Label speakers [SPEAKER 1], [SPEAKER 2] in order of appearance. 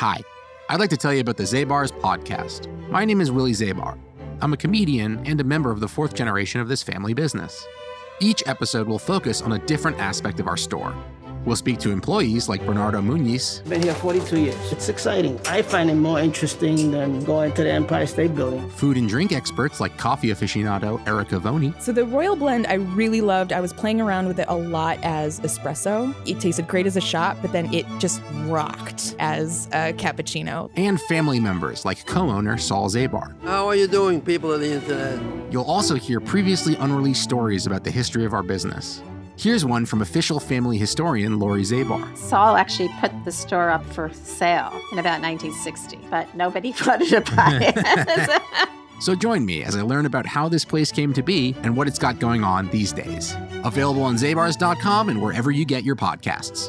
[SPEAKER 1] Hi, I'd like to tell you about the Zabars podcast. My name is Willie Zabar. I'm a comedian and a member of the fourth generation of this family business. Each episode will focus on a different aspect of our store. We'll speak to employees like Bernardo Muniz,
[SPEAKER 2] Been here 42 years. It's exciting. I find it more interesting than going to the Empire State Building.
[SPEAKER 1] food and drink experts like coffee aficionado Erica Voni,
[SPEAKER 3] So the Royal Blend I really loved. I was playing around with it a lot as espresso. It tasted great as a shot, but then it just rocked as a cappuccino.
[SPEAKER 1] and family members like co owner Saul Zabar.
[SPEAKER 4] How are you doing, people of the internet?
[SPEAKER 1] You'll also hear previously unreleased stories about the history of our business. Here's one from official family historian Lori Zabar.
[SPEAKER 5] Saul actually put the store up for sale in about 1960, but nobody wanted to buy it.
[SPEAKER 1] So join me as I learn about how this place came to be and what it's got going on these days. Available on zabars.com and wherever you get your podcasts.